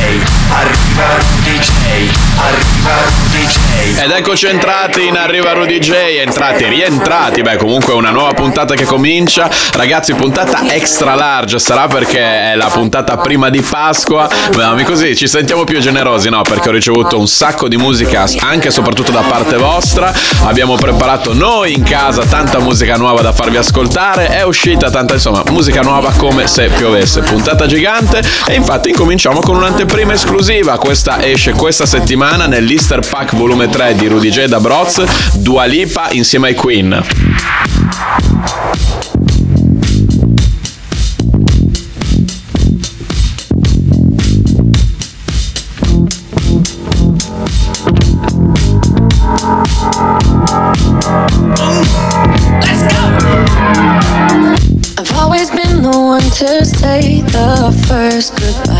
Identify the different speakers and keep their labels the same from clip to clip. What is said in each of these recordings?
Speaker 1: Arriva Rudy J. Arriva Rudy J.
Speaker 2: Ed eccoci entrati in Arriva Rudy J, entrati, rientrati, beh comunque una nuova puntata che comincia, ragazzi puntata extra large. Sarà perché è la puntata prima di Pasqua, ma così ci sentiamo più generosi, no? Perché ho ricevuto un sacco di musica anche e soprattutto da parte vostra, abbiamo preparato noi in casa tanta musica nuova da farvi ascoltare, è uscita tanta insomma musica nuova come se piovesse, puntata gigante. E infatti incominciamo con un'anteprima esclusiva, questa esce questa settimana nell'Easter Pack volume 3 di Rudy J da Broz, Dua Lipa insieme ai Queen.
Speaker 3: To say the first goodbye.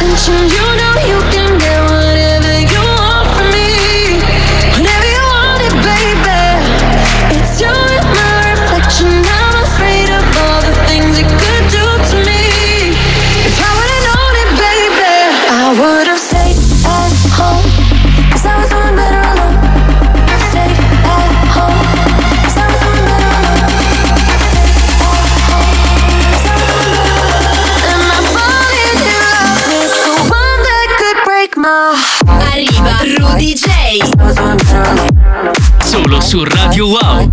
Speaker 3: Attention, you know you can get
Speaker 4: Solo su Radio Wow.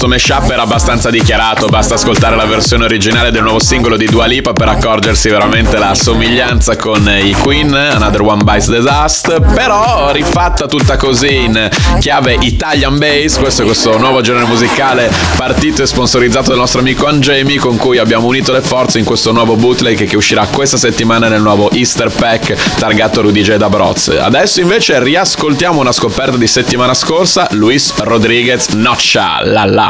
Speaker 2: Questo mashup era abbastanza dichiarato, basta ascoltare la versione originale del nuovo singolo di Dua Lipa per accorgersi veramente la somiglianza con i Queen, Another One Bites the Dust, però rifatta tutta così in chiave Italian Bass, questo è questo nuovo genere musicale partito e sponsorizzato dal nostro amico Angemi con cui abbiamo unito le forze in questo nuovo bootleg che uscirà questa settimana nel nuovo Easter Pack targato Rudy J da Broz. Adesso invece riascoltiamo una scoperta di settimana scorsa, Luis Rodriguez Notcha, la la.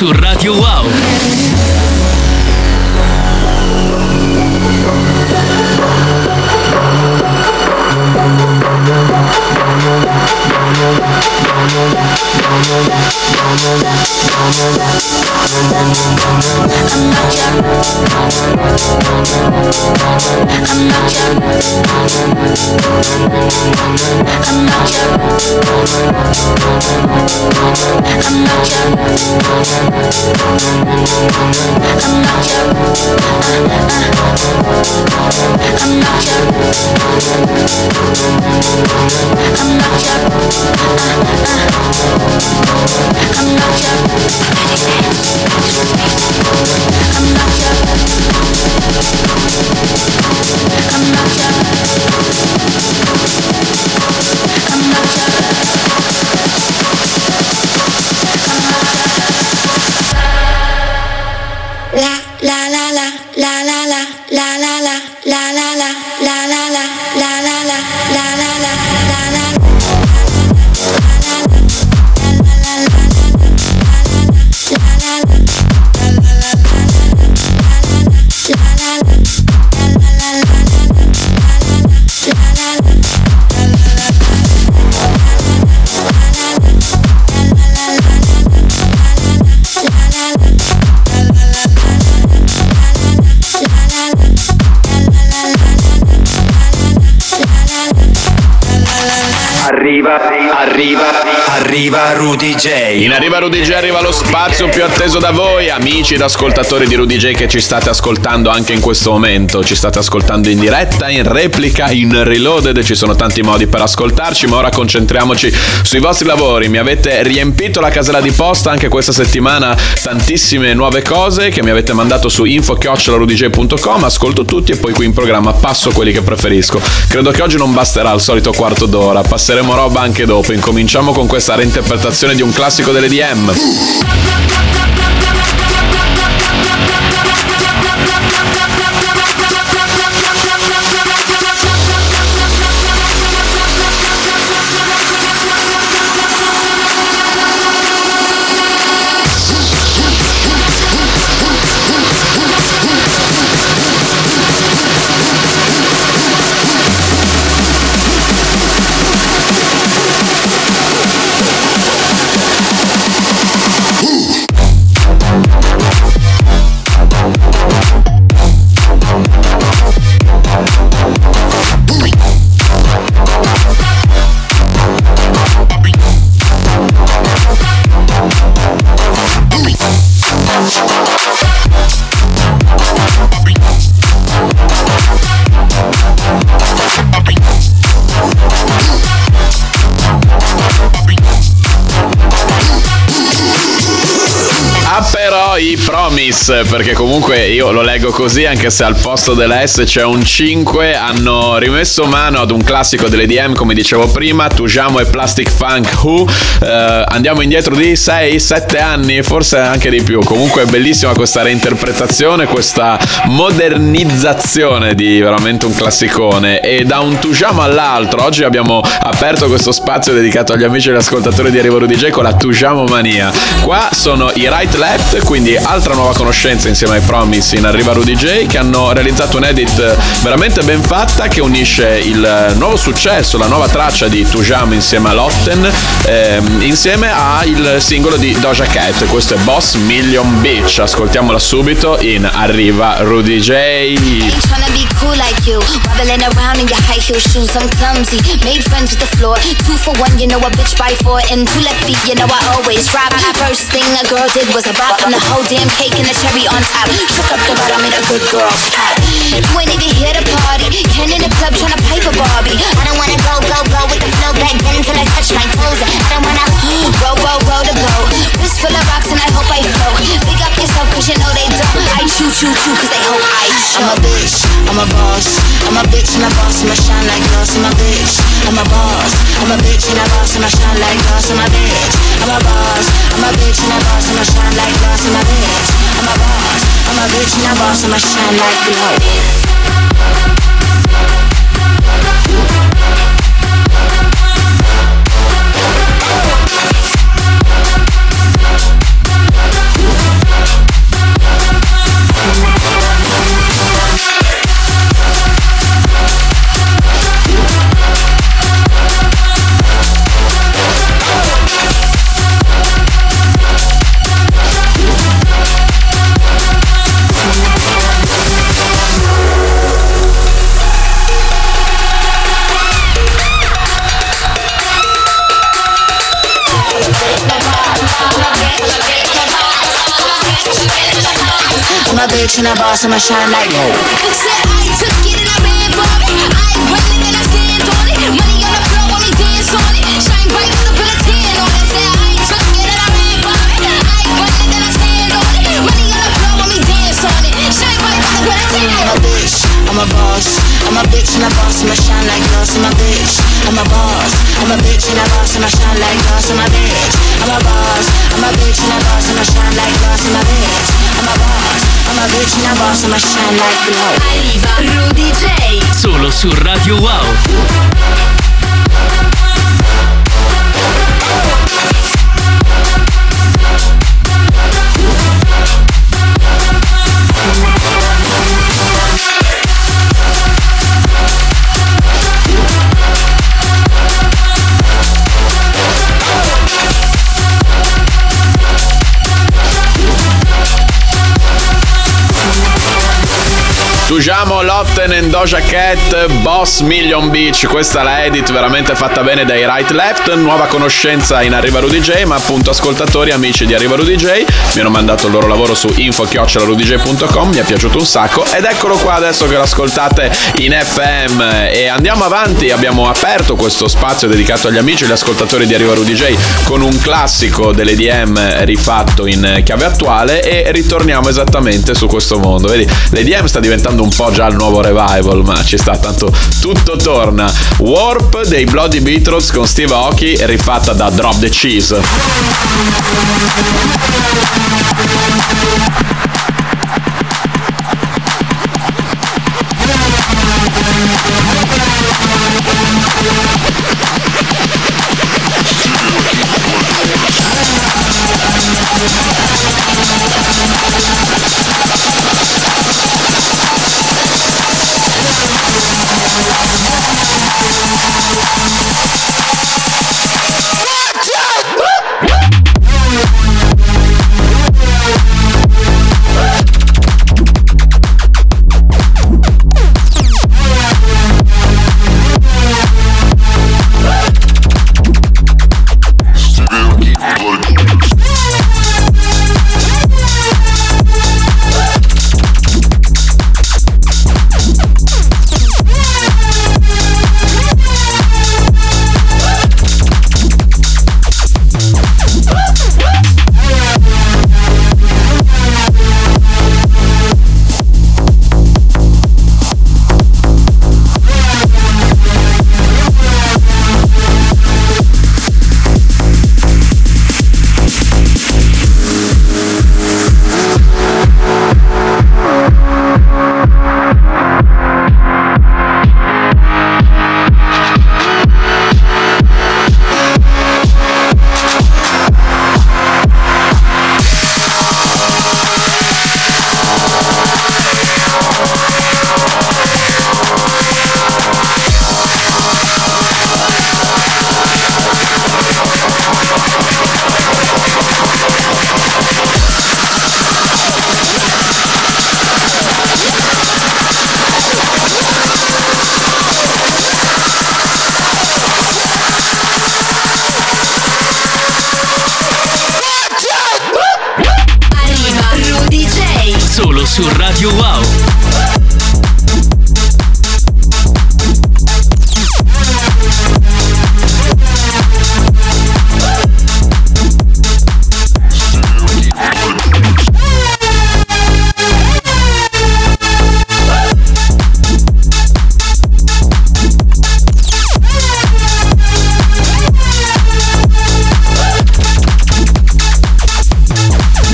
Speaker 4: su Radio Wow.
Speaker 5: I'm not your
Speaker 1: arriva Rudy J.
Speaker 2: In Arriva Rudy J arriva lo spazio più atteso da voi, amici ed ascoltatori di Rudy J che ci state ascoltando anche in questo momento. Ci state ascoltando in diretta, in replica, in reloaded, ci sono tanti modi per ascoltarci, ma ora concentriamoci sui vostri lavori. Mi avete riempito la casella di posta anche questa settimana, tantissime nuove cose che mi avete mandato su info-rudj.com, ascolto tutti e poi qui in programma passo quelli che preferisco. Credo che oggi non basterà il solito quarto d'ora, passeremo roba anche dopo. Incominciamo con questa interpretazione di un classico delle DM. Promise, perché comunque io lo leggo così, anche se al posto della S c'è un 5, hanno rimesso mano ad un classico dell'EDM, come dicevo prima, Tujamo e Plastic Funk Who. Eh, andiamo indietro di 6-7 anni, forse anche di più. Comunque è bellissima questa reinterpretazione, questa modernizzazione di veramente un classicone. E da un Tujamo all'altro, oggi abbiamo aperto questo spazio dedicato agli amici e agli ascoltatori di Arrivo Rudy J con la Tujamo Mania. Qua sono i Right Left, quindi altra nuova conoscenza insieme ai Promise in Arriva Rudy J che hanno realizzato un edit veramente ben fatta che unisce il nuovo successo, la nuova traccia di Tujamo insieme a Lotten ehm, insieme al singolo di Doja Cat. Questo è Boss Million Bitch. Ascoltiamola subito in Arriva Rudy J.
Speaker 5: and the cherry on top. Shook up the bottom, in a good girl pop. You ain't even here to party. Ken in the club trying to pipe a Barbie. I don't wanna go, go, go with the flow back then until I touch my toes. I don't wanna roll, roll, roll the boat. Wrist full of rocks and I hope I float. Big up cause you know they don't. I choo, choo, choo cause they hope I show.
Speaker 6: I'm a bitch, I'm a boss. I'm a bitch and a boss, I'ma shine like glass. I'm a bitch, I'm a boss. I'm a bitch and a boss, I'ma shine like glass. I'm a bitch, I'm a boss. I'm a bitch and a boss, I'ma shine like glass. I'm a bitch, I'm a boss. I'm a bitch and a boss, I'ma shine like glass. Bitch and a boss, I'ma shine like gold.
Speaker 5: Said I took it and I ran for it. I ain't running and I stand on it. Money on the floor, when we dance on it. Shine bright, I'll put a tan on it. Said I took it and I ran for it. I ain't running and I stand on it. Money on the floor, when we dance on it. Shine bright, I'll put a tan
Speaker 6: I'm a bitch, I'm a boss. I'm a bitch and a boss, I'ma shine like glass. I'm a bitch, I'm a boss. I'm a bitch and a boss, I'ma shine like glass. I'm a bitch, I'm a boss. I'm a bitch and a boss, I'ma shine like glass. I'm a bitch, I'm boss. I'm a bitch and a boss, I'ma shine like glass.
Speaker 7: Arriva Rudy J.
Speaker 4: Solo su Radio Wow.
Speaker 2: Tujamo Lotten and Doja Cat, Boss Million Beach, questa è la edit veramente fatta bene dai Right Left, nuova conoscenza in Arriva Rudy J, ma appunto ascoltatori, amici di Arriva Rudy J, mi hanno mandato il loro lavoro su info-rudyj.com, mi è piaciuto un sacco. Ed eccolo qua adesso che lo ascoltate in FM e andiamo avanti, abbiamo aperto questo spazio dedicato agli amici e agli ascoltatori di Arriva Rudy J con un classico dell'EDM rifatto in chiave attuale. E ritorniamo esattamente su questo mondo, vedi, l'EDM sta diventando un po' già il nuovo revival, ma ci sta tanto tutto torna. Warp dei Bloody Beatles con Steve Aoki rifatta da Drop the Cheese.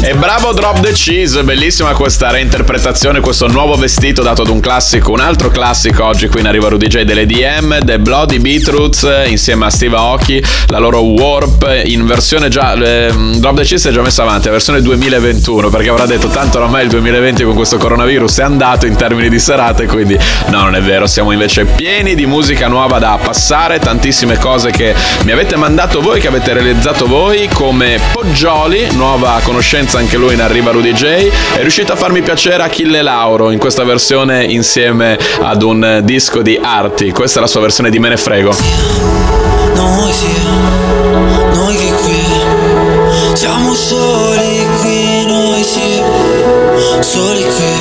Speaker 2: E bravo Drop the Cheese, bellissima questa reinterpretazione, questo nuovo vestito dato ad un classico, un altro classico. Oggi qui in arriva Rudy J dell'EDM, The Bloody Beetroots insieme a Steve Aoki, la loro Warp in versione già, eh, Drop the Cheese è già messa avanti, versione 2021 perché avrà detto tanto ormai il 2020 con questo coronavirus è andato in termini di serate, quindi no non è vero, siamo invece pieni di musica nuova da passare, tantissime cose che mi avete mandato voi, che avete realizzato voi come Poggioli, nuova conoscenza anche lui in arriva Rudy J, è riuscito a farmi piacere Achille Lauro in questa versione insieme ad un disco di Arti. Questa è la sua versione di Me ne frego.
Speaker 8: Noi, sì, noi che qui siamo soli qui, noi sì, soli qui.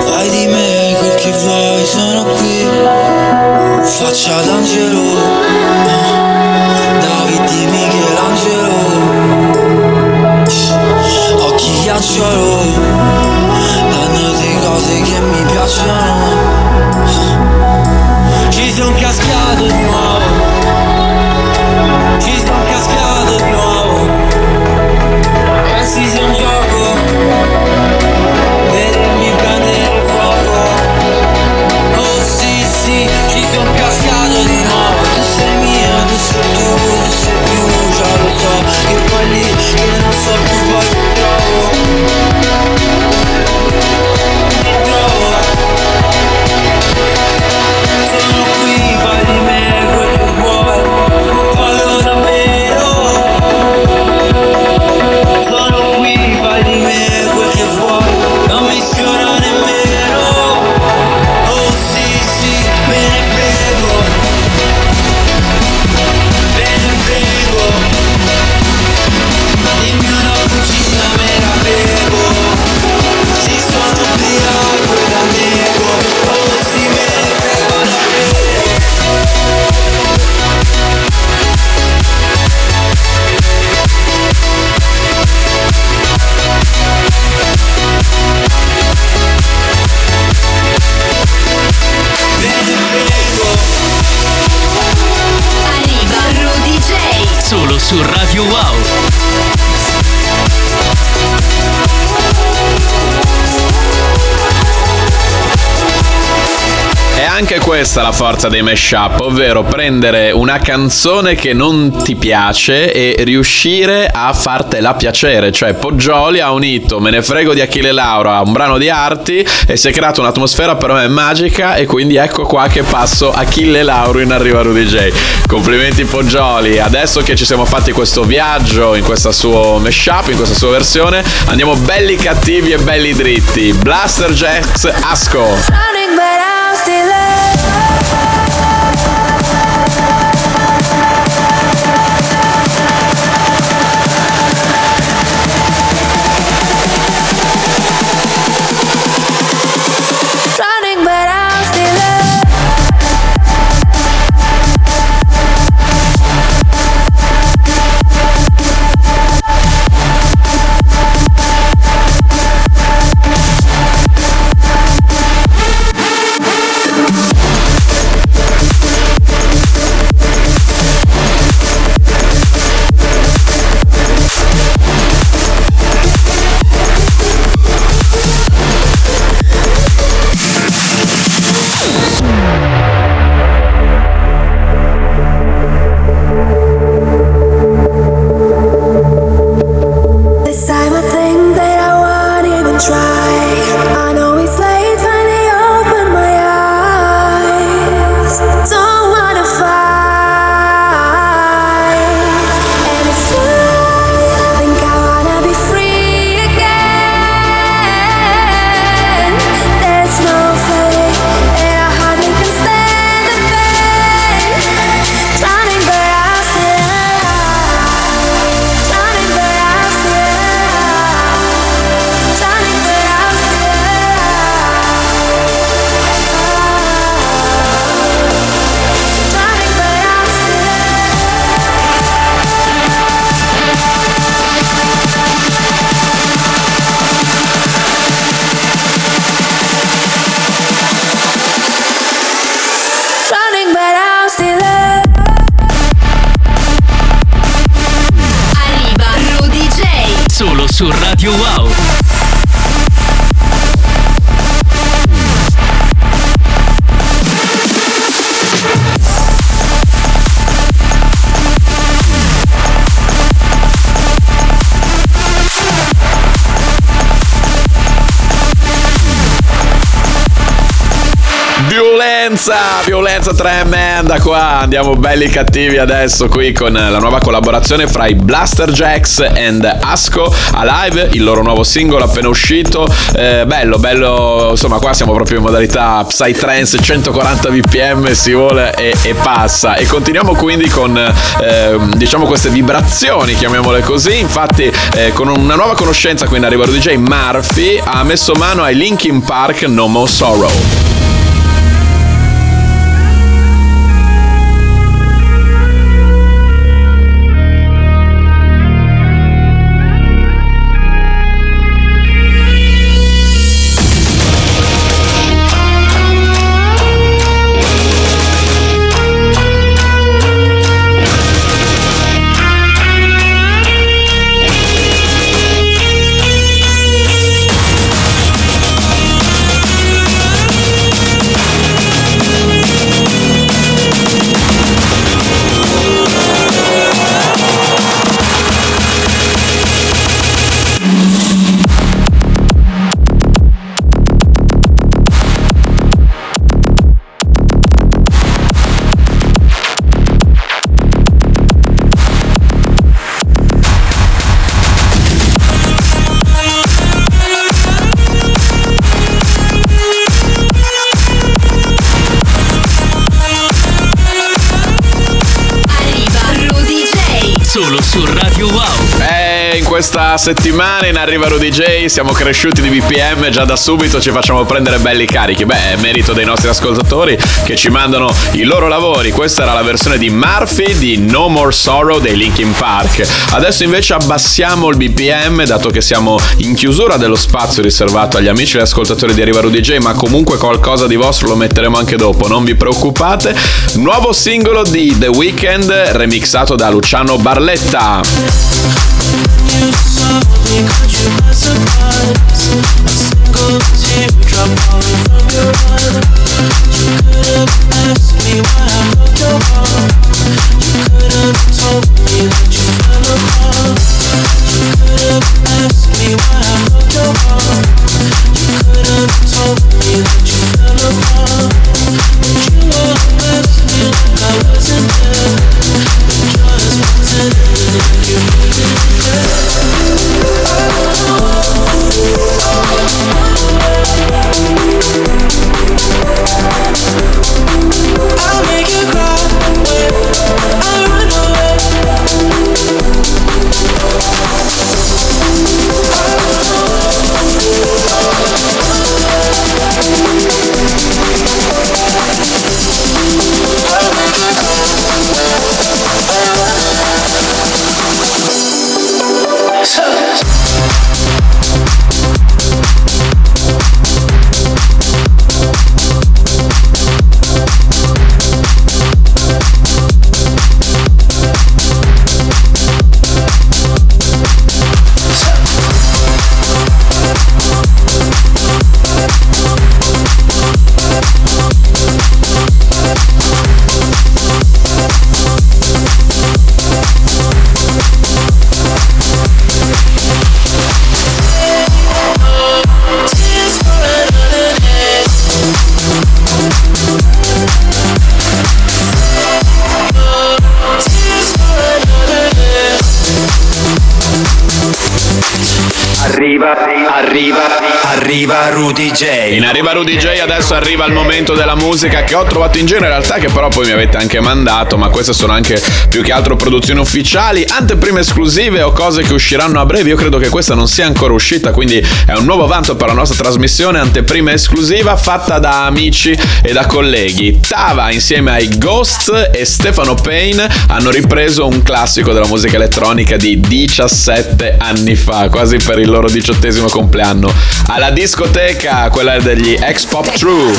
Speaker 8: Fai di me quel che vuoi, sono qui, faccia d'angelo. Occhi ghiacciolo Tante cose che mi
Speaker 2: piacciono questa la forza dei mashup, ovvero prendere una canzone che non ti piace e riuscire a fartela piacere. Cioè, Poggioli ha unito Me ne frego di Achille Lauro a un brano di arti e si è creata un'atmosfera per me magica. E quindi ecco qua che passo Achille Lauro in Arriva Rudy J. Complimenti Poggioli. Adesso che ci siamo fatti questo viaggio in questa sua mashup, in questa sua versione, andiamo belli cattivi e belli dritti. Blaster Jacks Asco.
Speaker 3: I'm still alive.
Speaker 2: Violenza, violenza tremenda qua. Andiamo belli cattivi adesso qui con la nuova collaborazione fra i Blaster Jacks and Asco a live, il loro nuovo singolo appena uscito. Eh, bello, bello, insomma, qua siamo proprio in modalità Psytrance 140 bpm si vuole e, e passa. E continuiamo quindi con eh, diciamo queste vibrazioni, chiamiamole così. Infatti, eh, con una nuova conoscenza qui in arriva DJ Murphy ha messo mano ai Linkin Park No More Sorrow. Settimana in Arriva Rudy J siamo cresciuti di BPM già da subito ci facciamo prendere belli carichi. Beh, è merito dei nostri ascoltatori che ci mandano i loro lavori. Questa era la versione di Murphy di No More Sorrow dei Linkin Park. Adesso invece abbassiamo il BPM dato che siamo in chiusura dello spazio riservato agli amici e ascoltatori di Arriva Rudy J, ma comunque qualcosa di vostro lo metteremo anche dopo, non vi preoccupate. Nuovo singolo di The Weeknd remixato da Luciano Barletta.
Speaker 8: You. could have asked me why
Speaker 1: arriva, arriva Rudy J.
Speaker 2: In Arriva Rudy J adesso arriva il momento della musica che ho trovato in giro in realtà che però poi mi avete anche mandato ma queste sono anche più che altro produzioni ufficiali anteprime esclusive o cose che usciranno a breve. Io credo che questa non sia ancora uscita quindi è un nuovo vanto per la nostra trasmissione anteprima esclusiva fatta da amici e da colleghi. Tava insieme ai Ghosts e Stefano Payne hanno ripreso un classico della musica elettronica di 17 anni fa quasi per il loro diciottesimo compleanno alla discoteca quella degli X-Pop True.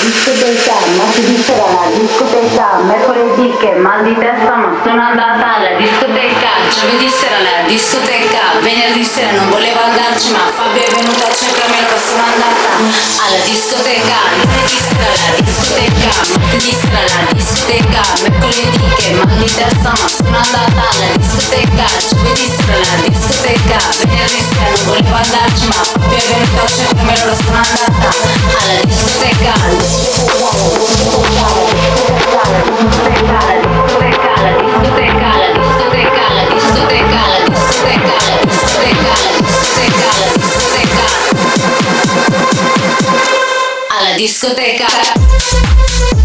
Speaker 9: Discoteca, martedì sera alla discoteca, mercoledì che mal di testa ma sono andata alla discoteca, giovedì sera alla discoteca, venerdì sera non volevo andarci ma Fabio è venuto a cercarmi allora sono andata alla discoteca, lunedì sera alla discoteca, martedì sera alla discoteca, mercoledì che mal di testa ma sono andata alla discoteca, giovedì sera alla discoteca, venerdì sera non volevo andarci ma Fabio è venuto a cercarmi allora sono andata alla discoteca. Alla discoteca alla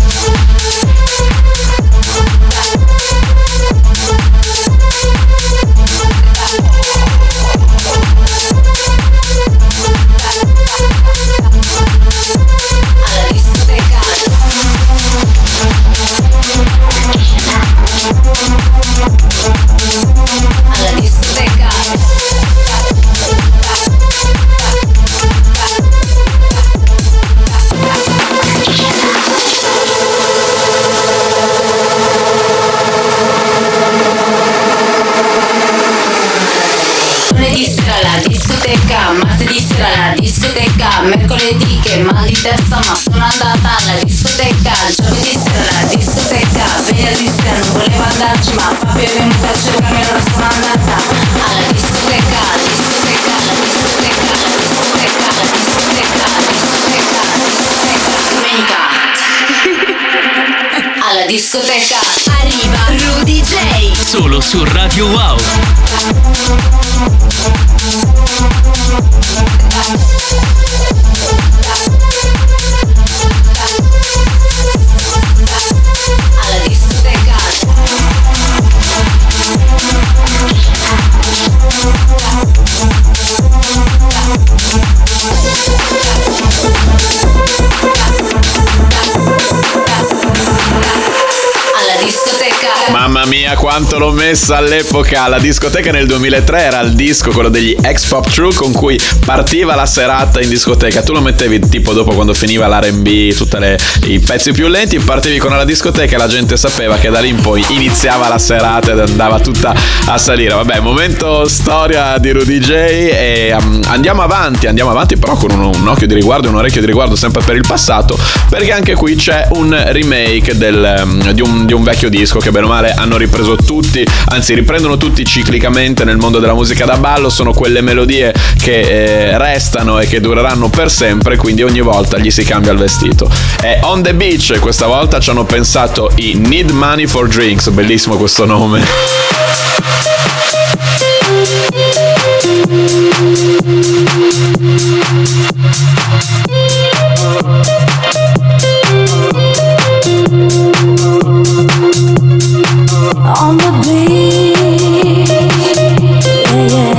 Speaker 2: quanto l'ho messa all'epoca. La discoteca nel 2003 era il disco, quello degli X Pop True, con cui partiva la serata in discoteca. Tu lo mettevi tipo dopo quando finiva l'RB, tutti i pezzi più lenti, partivi con la discoteca e la gente sapeva che da lì in poi iniziava la serata ed andava tutta a salire. Vabbè, momento storia di Rudy J. E um, andiamo avanti, andiamo avanti però con un, un occhio di riguardo e un orecchio di riguardo sempre per il passato, perché anche qui c'è un remake del, um, di, un, di un vecchio disco che bene o male hanno ripreso tutti, anzi riprendono tutti ciclicamente nel mondo della musica da ballo, sono quelle melodie che eh, restano e che dureranno per sempre, quindi ogni volta gli si cambia il vestito. E On the Beach questa volta ci hanno pensato i Need Money for Drinks, bellissimo questo nome.
Speaker 3: On the beach, yeah,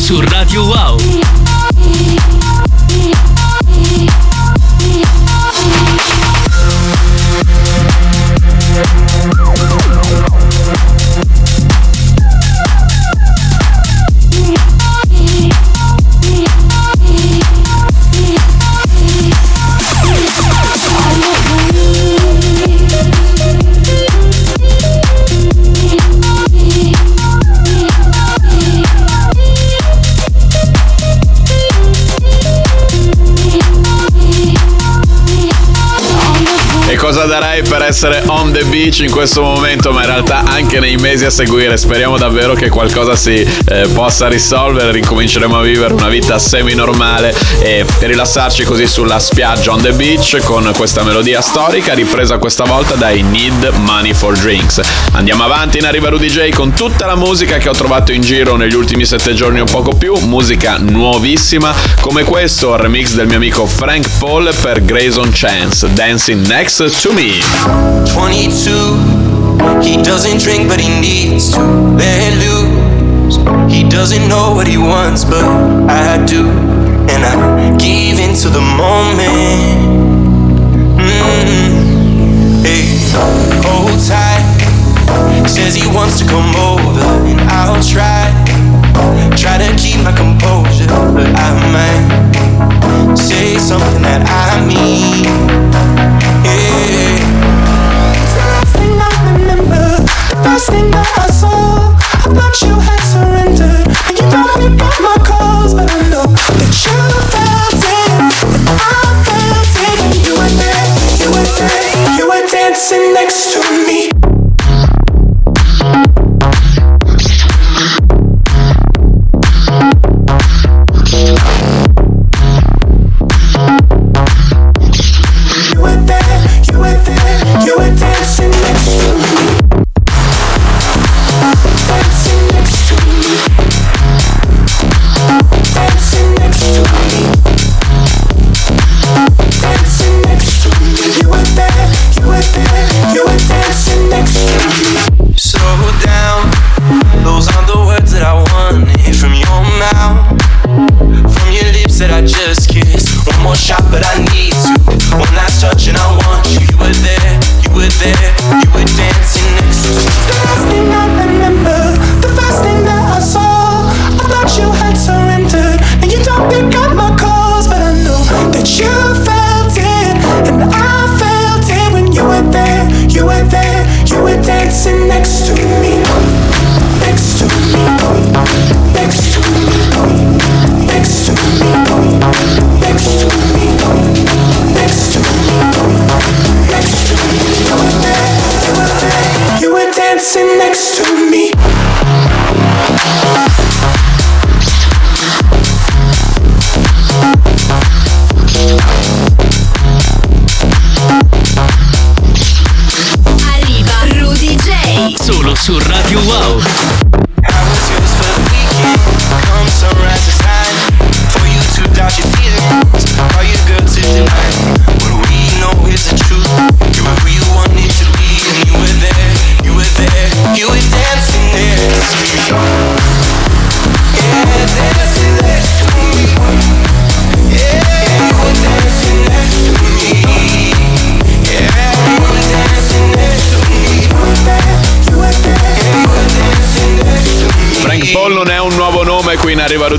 Speaker 4: su Radio Wow.
Speaker 2: Essere on the beach in questo momento, ma in realtà anche nei mesi a seguire. Speriamo davvero che qualcosa si eh, possa risolvere, ricominceremo a vivere una vita semi-normale e rilassarci così sulla spiaggia on the beach con questa melodia storica ripresa questa volta dai Need Money for Drinks. Andiamo avanti in Arriva Rudy J con tutta la musica che ho trovato in giro negli ultimi sette giorni o poco più, musica nuovissima come questo remix del mio amico Frank Paul per Grayson Chance, Dancing Next to Me.
Speaker 8: 22. He doesn't drink, but he needs to let loose. He doesn't know what he wants, but I do. And I give into the moment. Mm. Hey, hold tight. Says he wants to come over,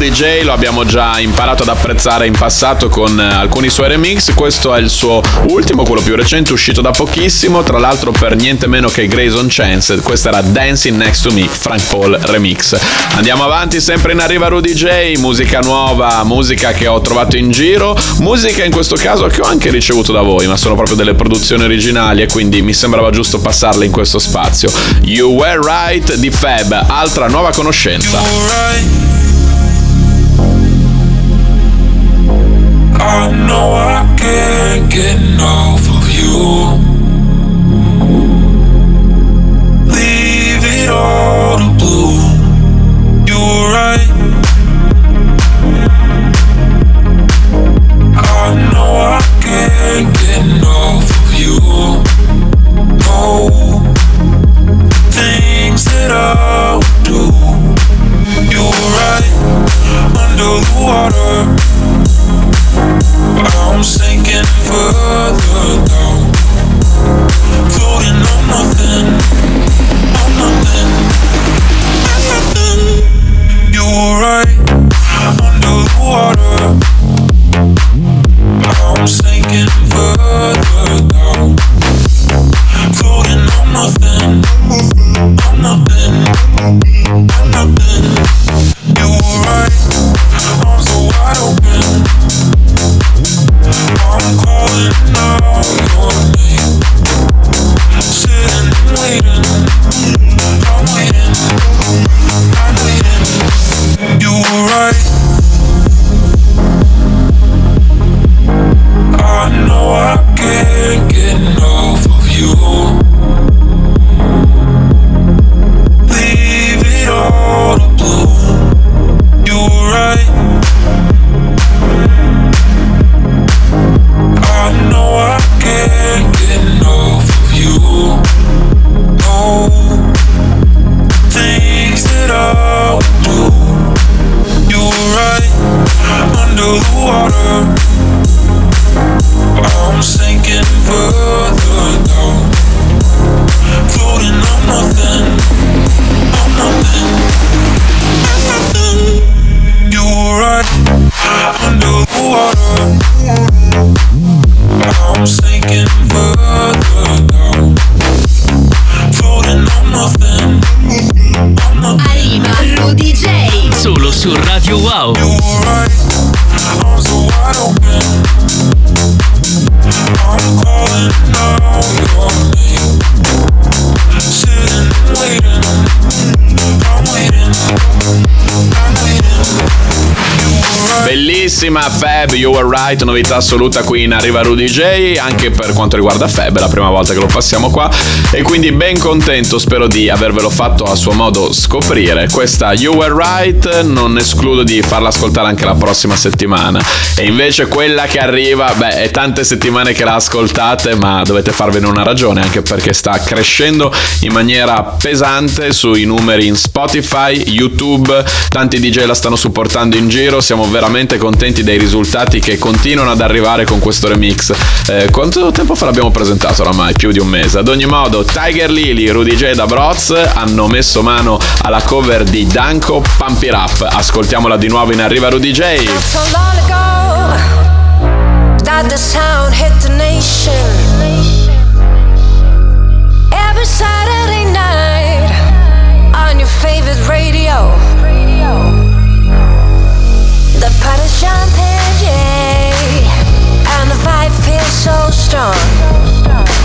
Speaker 10: DJ lo abbiamo già imparato ad apprezzare in passato con eh, alcuni suoi remix, questo è il suo ultimo, quello più recente, uscito da pochissimo, tra l'altro per niente meno che Grayson Chance, questa era Dancing Next to Me, Frank Paul Remix. Andiamo avanti, sempre in arriva Rudy J, musica nuova, musica che ho trovato in giro, musica in questo caso che ho anche ricevuto da voi, ma sono proprio delle produzioni originali e quindi mi sembrava giusto passarle in questo spazio. You Were Right di Fab, altra nuova conoscenza.
Speaker 2: Bellissima Fab, You Were Right, novità assoluta qui in Arriva Rudy J, anche per quanto riguarda Fab, è la prima volta che lo passiamo qua e quindi ben contento, spero di avervelo fatto a suo modo scoprire. Questa You Were Right non escludo di farla ascoltare anche la prossima settimana e invece quella che arriva, beh, è tante settimane che la ascoltate, ma dovete farvene una ragione anche perché sta crescendo in maniera pesante sui numeri in Spotify, YouTube, tanti DJ la stanno supportando in giro, siamo veramente contenti dei risultati che continuano ad arrivare con questo remix. Eh, quanto tempo fa l'abbiamo presentato oramai? Più di un mese. Ad ogni modo, Tiger Lily, Rudy J da Broz hanno messo mano alla cover di Danko Pump It Up. Ascoltiamola di nuovo in arriva Rudy J.
Speaker 3: That the sound favorite radio. The party's jumping, yeah, and the vibe feels so strong.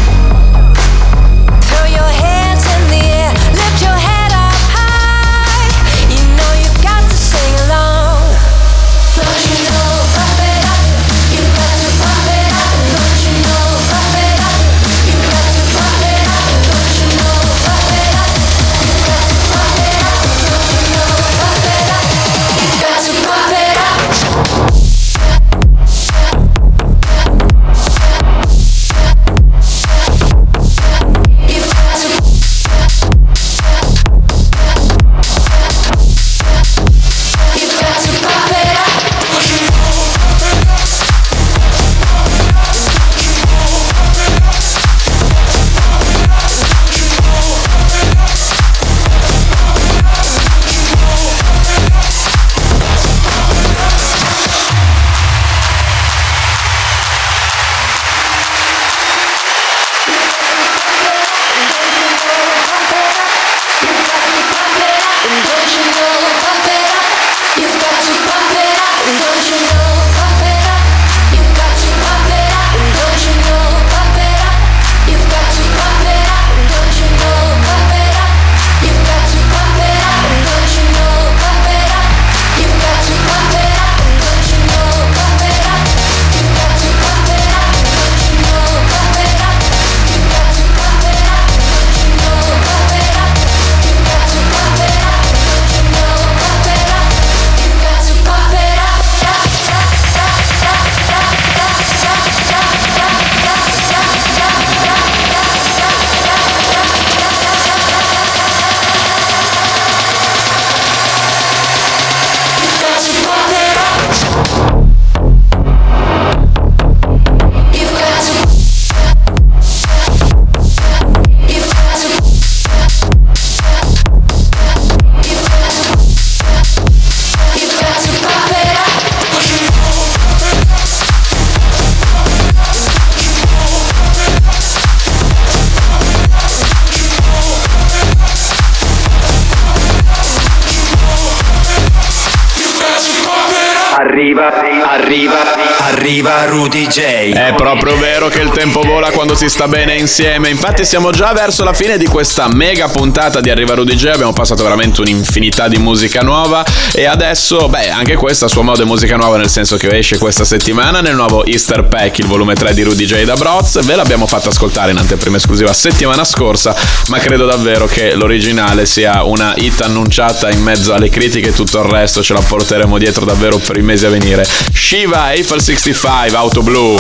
Speaker 1: Rudy J.
Speaker 2: È proprio vero che il tempo vola quando si sta bene insieme. Infatti, siamo già verso la fine di questa mega puntata di Arriva Rudy J. Abbiamo passato veramente un'infinità di musica nuova. E adesso, beh, anche questa a suo modo è musica nuova, nel senso che esce questa settimana nel nuovo Easter Pack, il volume 3 di Rudy J da Broz. Ve l'abbiamo fatta ascoltare in anteprima esclusiva settimana scorsa, ma credo davvero che l'originale sia una hit annunciata in mezzo alle critiche e tutto il resto ce la porteremo dietro davvero per i mesi a venire. Shiva, April 65, Auto Blu.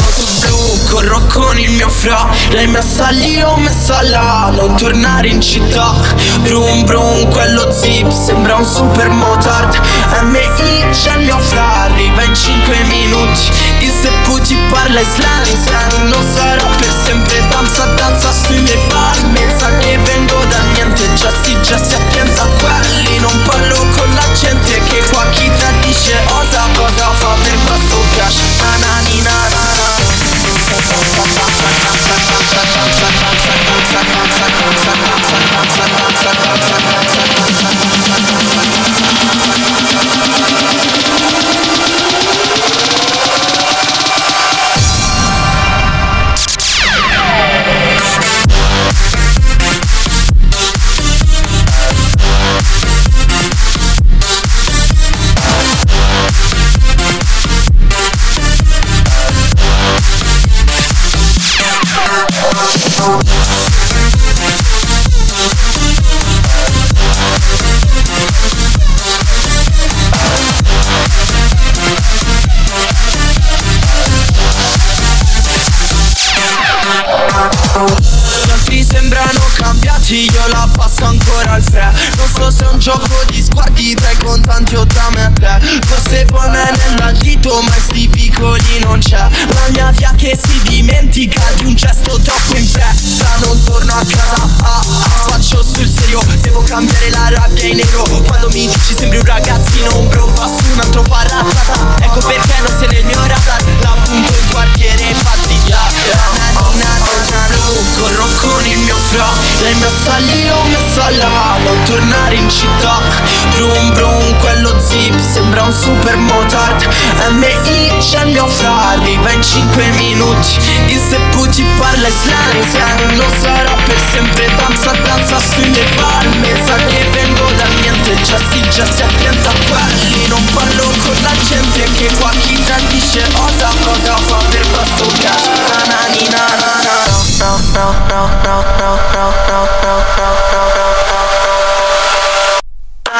Speaker 8: Corro con il mio fra L'hai messa lì o messa là. Non tornare in città. Brum brum quello zip Sembra un super motard. MI c'è il mio fra Arriva in 5 minuti. Il se puti parla islami Islami non sarà per sempre. Danza danza sui miei palmi Sa che vengo da niente. Già si già si attenta a quelli Non parlo con la gente Che qua chi tradisce osa Cosa fa per questo cash io la passo ancora al fre. Non so se è un gioco di sguardi tra i contanti o tra me. E te Forse poi me nella dito, ma sti piccoli non c'è. La mia via che si dimentica di un gesto troppo in fretta Non torno a casa, ah, ah, faccio sul serio. Devo cambiare la rabbia in nero. Quando mi dici sembri un ragazzino, un bro, passo un altro parazzata. Ecco perché non sei nel mio radar. L'appunto il quartiere, infatti, blu Corro con il mio fro Lei mi salì, l'ho messa là Non tornare in città Brum brum, quello zip Sembra un super motard MI c'è il mio fra Arriva in 5 minuti. Il sepputi parla slang Lo sarà per sempre Danza, danza sulle palme Sa che vengo dal niente Già si, già si attenta a quelli. Non parlo con la gente Che qua chi tradisce osa Cosa fa per basso cash Na na ni na na. Na
Speaker 7: Arriva Rudy J.
Speaker 4: Solo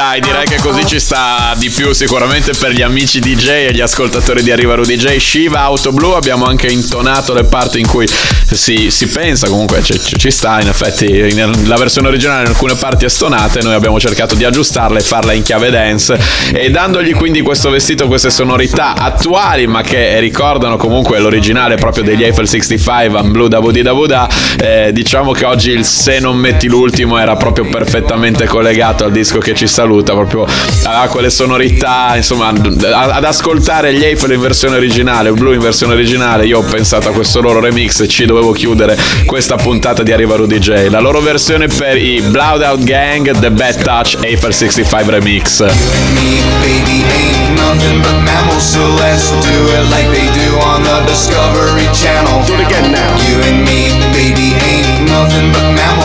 Speaker 2: dai, direi che così ci sta di più sicuramente per gli amici DJ e gli ascoltatori di Arriva Rudy J. Shiva Auto Blu abbiamo anche intonato le parti in cui si, si pensa, comunque ci, ci- sta, in effetti la versione originale in alcune parti è stonata e noi abbiamo cercato di aggiustarla e farla in chiave dance. E dandogli quindi questo vestito, queste sonorità attuali ma che ricordano comunque l'originale proprio degli Eiffel 65 and Blue da Budi da. Buda, eh, diciamo che oggi il se non metti l'ultimo era proprio perfettamente collegato al disco che ci saluta, proprio a quelle sonorità, insomma, ad ascoltare gli Eiffel in versione originale, Blue in versione originale, io ho pensato a questo loro remix e ci dovevo chiudere questa puntata di Arriva Rudy J. La loro versione per i Blood Out Gang, The Bad Touch Eiffel 65 Remix.
Speaker 11: do it again now. You and me, baby, ain't nothing but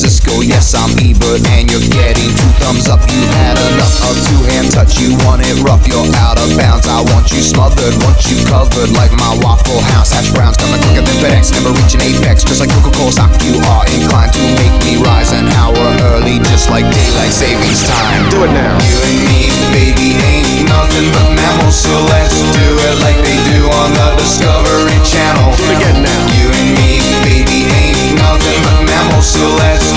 Speaker 11: Yes, I'm Cisco. Yes, I'm Ebert, and you're getting two thumbs up. You had enough of two-hand touch. You want it rough. You're out of bounds. I want you smothered, want you covered like my Waffle House. Hash browns coming quicker than FedEx, never reaching apex. Just like Coca-Cola stock, you are inclined to make me rise an hour early, just like daylight savings time. Do it now. You and me, baby, ain't nothing but mammals, so let's do it like they do on the Discovery Channel. Do it again now. You and me, baby, ain't nothing but mammals, so let's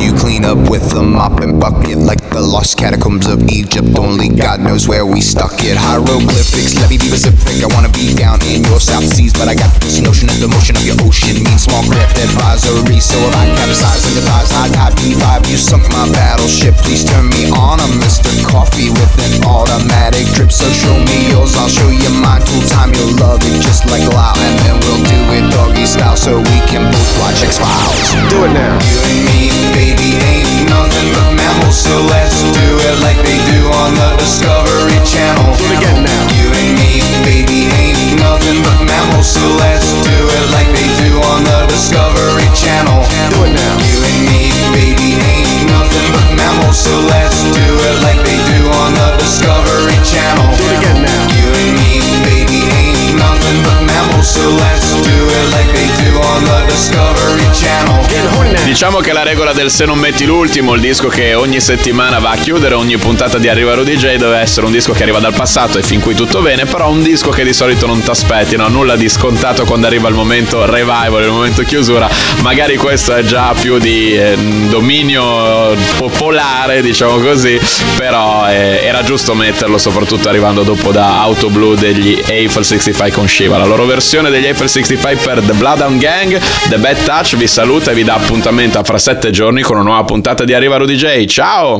Speaker 11: You clean up with a mop and bucket Like the lost catacombs of Egypt Only God knows where we stuck it Hieroglyphics, let me be specific I wanna be down in your South Seas But I got this notion that the motion of your ocean Means small craft advisory So if I capsize and devise I got P5 You sunk my battleship Please turn me on I'm Mr. Coffee with an automatic drip So show me yours, I'll show you mine Tool time you'll love it just like loud. And then we'll do it doggy style so we can both watch X Files. Do it now. You and me, baby, ain't nothing but mammals, so let's do it like they do on the Discovery Channel. Do it again now. You and me, baby, ain't nothing but mammals, so let's do it like they do on the Discovery Channel. Do it now. You and me, baby, ain't nothing but mammals, so let's do it like they do on the Discovery Channel. Do it again now. You and me, baby, nothing but mammals, so let's do it like they do on the Discovery Channel.
Speaker 2: Diciamo che la regola del se non metti l'ultimo, il disco che ogni settimana va a chiudere ogni puntata di Arriva Rudy J deve essere un disco che arriva dal passato e fin qui tutto bene, però un disco che di solito non ti aspetti, no? nulla di scontato quando arriva il momento revival, il momento chiusura, magari questo è già più di eh, dominio popolare, diciamo così, però eh, era giusto metterlo soprattutto arrivando dopo da Auto Blue degli Eiffel 65 con Shiva, la loro versione degli Eiffel 65 per The Bloodhound Gang, The Bad Touch vi saluta e vi dà appuntamento a fra sette giorni con una nuova puntata di Arriva Rudy J. Ciao!